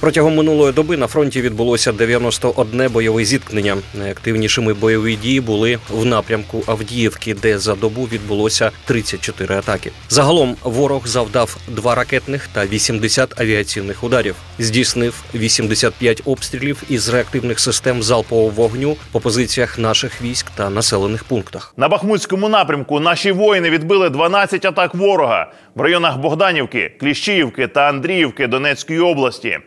Протягом минулої доби на фронті відбулося 91 бойове зіткнення. Найактивнішими бойові дії були в напрямку Авдіївки, де за добу відбулося 34 атаки. Загалом ворог завдав два ракетних та 80 авіаційних ударів. Здійснив 85 обстрілів із реактивних систем залпового вогню по позиціях наших військ та населених пунктах. На Бахмутському напрямку наші воїни відбили 12 атак ворога в районах Богданівки, Кліщіївки та Андріївки Донецької області.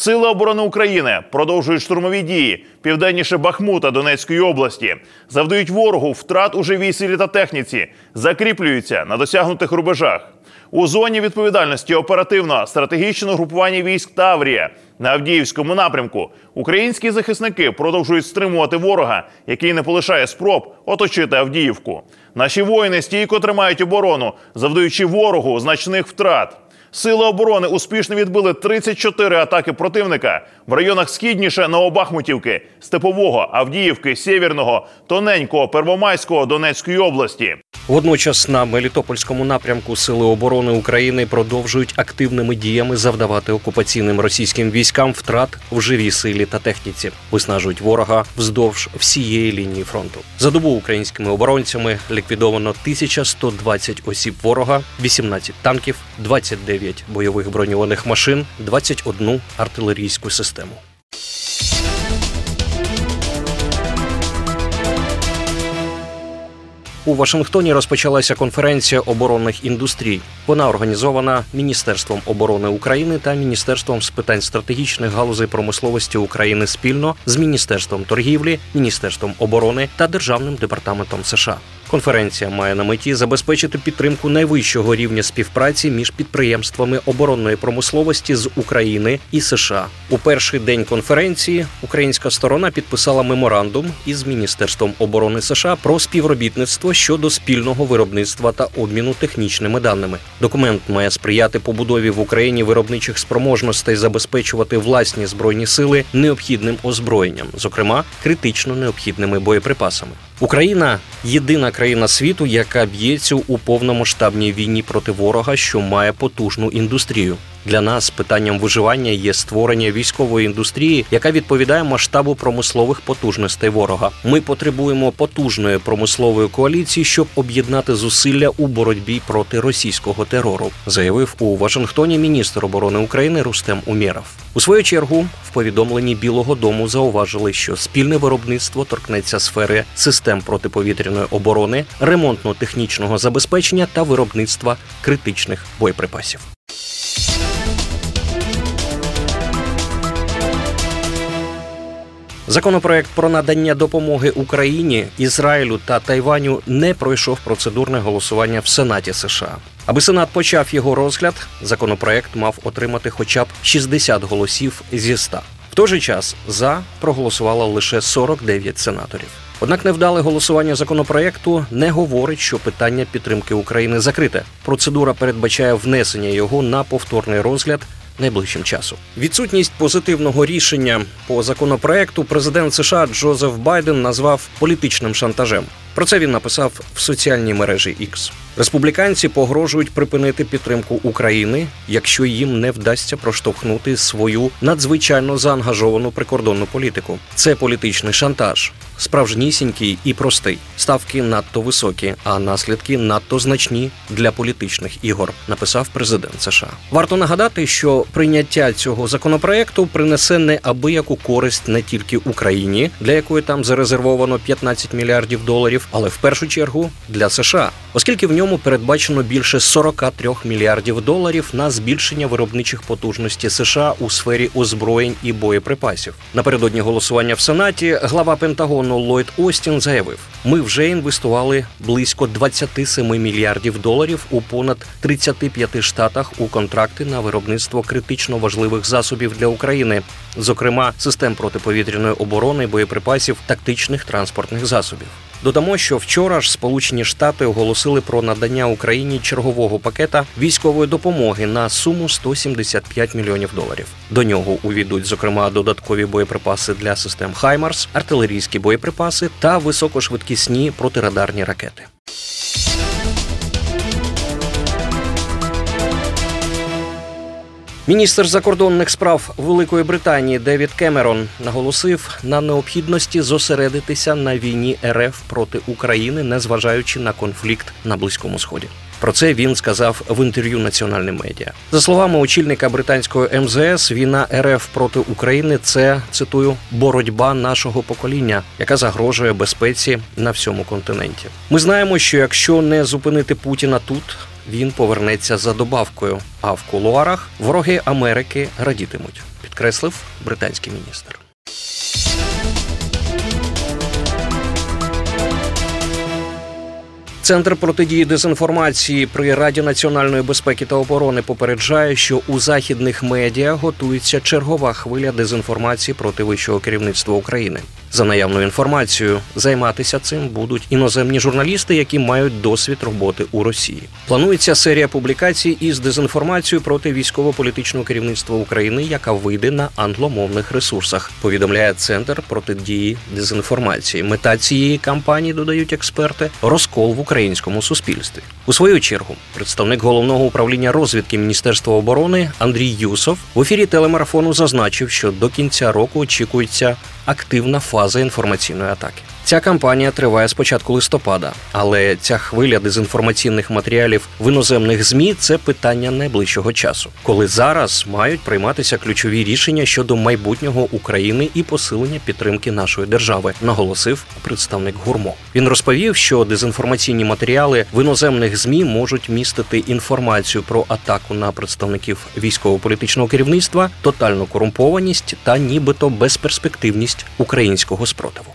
Сили оборони України продовжують штурмові дії південніше Бахмута Донецької області, завдають ворогу втрат у живій силі та техніці, закріплюються на досягнутих рубежах. У зоні відповідальності оперативно стратегічного групування військ Таврія на Авдіївському напрямку українські захисники продовжують стримувати ворога, який не полишає спроб оточити Авдіївку. Наші воїни стійко тримають оборону, завдаючи ворогу значних втрат. Сили оборони успішно відбили 34 атаки противника в районах східніше Новобахмутівки, Степового, Авдіївки, Сєвєрного, Тоненького, Первомайського Донецької області. Водночас на Мелітопольському напрямку Сили оборони України продовжують активними діями завдавати окупаційним російським військам втрат в живій силі та техніці, виснажують ворога вздовж всієї лінії фронту. За добу українськими оборонцями ліквідовано 1120 осіб ворога, 18 танків, 29 бойових броньованих машин, 21 артилерійську систему. У Вашингтоні розпочалася конференція оборонних індустрій. Вона організована Міністерством оборони України та Міністерством з питань стратегічних галузей промисловості України спільно з Міністерством торгівлі, Міністерством оборони та Державним департаментом США. Конференція має на меті забезпечити підтримку найвищого рівня співпраці між підприємствами оборонної промисловості з України і США. У перший день конференції українська сторона підписала меморандум із Міністерством оборони США про співробітництво щодо спільного виробництва та обміну технічними даними. Документ має сприяти побудові в Україні виробничих спроможностей забезпечувати власні збройні сили необхідним озброєнням, зокрема критично необхідними боєприпасами. Україна єдина країна світу, яка б'ється у повномасштабній війні проти ворога, що має потужну індустрію. Для нас питанням виживання є створення військової індустрії, яка відповідає масштабу промислових потужностей ворога. Ми потребуємо потужної промислової коаліції, щоб об'єднати зусилля у боротьбі проти російського терору, заявив у Вашингтоні міністр оборони України Рустем Умєров. У свою чергу в повідомленні Білого Дому зауважили, що спільне виробництво торкнеться сфери систем протиповітряної оборони, ремонтно-технічного забезпечення та виробництва критичних боєприпасів. Законопроект про надання допомоги Україні, Ізраїлю та Тайваню не пройшов процедурне голосування в Сенаті США. Аби Сенат почав його розгляд, законопроект мав отримати хоча б 60 голосів зі 100. В той же час за проголосувало лише 49 сенаторів. Однак невдале голосування законопроекту не говорить, що питання підтримки України закрите. Процедура передбачає внесення його на повторний розгляд найближчим часом. Відсутність позитивного рішення по законопроекту президент США Джозеф Байден назвав політичним шантажем. Про це він написав в соціальній мережі X. Республіканці погрожують припинити підтримку України, якщо їм не вдасться проштовхнути свою надзвичайно заангажовану прикордонну політику. Це політичний шантаж, справжнісінький і простий. Ставки надто високі, а наслідки надто значні для політичних ігор. Написав президент США. Варто нагадати, що прийняття цього законопроекту принесе неабияку користь не тільки Україні, для якої там зарезервовано 15 мільярдів доларів, але в першу чергу для США, оскільки в ньому передбачено більше 43 мільярдів доларів на збільшення виробничих потужностей США у сфері озброєнь і боєприпасів. Напередодні голосування в Сенаті глава Пентагону Ллойд Остін заявив: ми вже інвестували близько 27 мільярдів доларів у понад 35 штатах у контракти на виробництво критично важливих засобів для України, зокрема систем протиповітряної оборони, боєприпасів, тактичних транспортних засобів. Додамо, що вчора ж Сполучені Штати оголосили про надання Україні чергового пакета військової допомоги на суму 175 мільйонів доларів. До нього увійдуть, зокрема, додаткові боєприпаси для систем Хаймарс, артилерійські боєприпаси та високошвидкісні протирадарні ракети. Міністр закордонних справ Великої Британії Девід Кемерон наголосив на необхідності зосередитися на війні РФ проти України, незважаючи на конфлікт на Близькому Сході. Про це він сказав в інтерв'ю національним медіа. За словами очільника британської МЗС, війна РФ проти України це цитую боротьба нашого покоління, яка загрожує безпеці на всьому континенті. Ми знаємо, що якщо не зупинити Путіна тут, він повернеться за добавкою. А в кулуарах вороги Америки радітимуть, підкреслив британський міністр. Центр протидії дезінформації при Раді національної безпеки та оборони попереджає, що у західних медіа готується чергова хвиля дезінформації проти вищого керівництва України. За наявною інформацією, займатися цим будуть іноземні журналісти, які мають досвід роботи у Росії. Планується серія публікацій із дезінформацією проти військово-політичного керівництва України, яка вийде на англомовних ресурсах. Повідомляє центр протидії дезінформації. Мета цієї кампанії додають експерти розкол в українському суспільстві. У свою чергу представник головного управління розвідки Міністерства оборони Андрій Юсов в ефірі телемарафону зазначив, що до кінця року очікується активна фаза інформаційної атаки. Ця кампанія триває з початку листопада, але ця хвиля дезінформаційних матеріалів в іноземних змі це питання найближчого часу, коли зараз мають прийматися ключові рішення щодо майбутнього України і посилення підтримки нашої держави, наголосив представник гурмо. Він розповів, що дезінформаційні матеріали в іноземних змі можуть містити інформацію про атаку на представників військово-політичного керівництва, тотальну корумпованість та нібито безперспективність українського спротиву.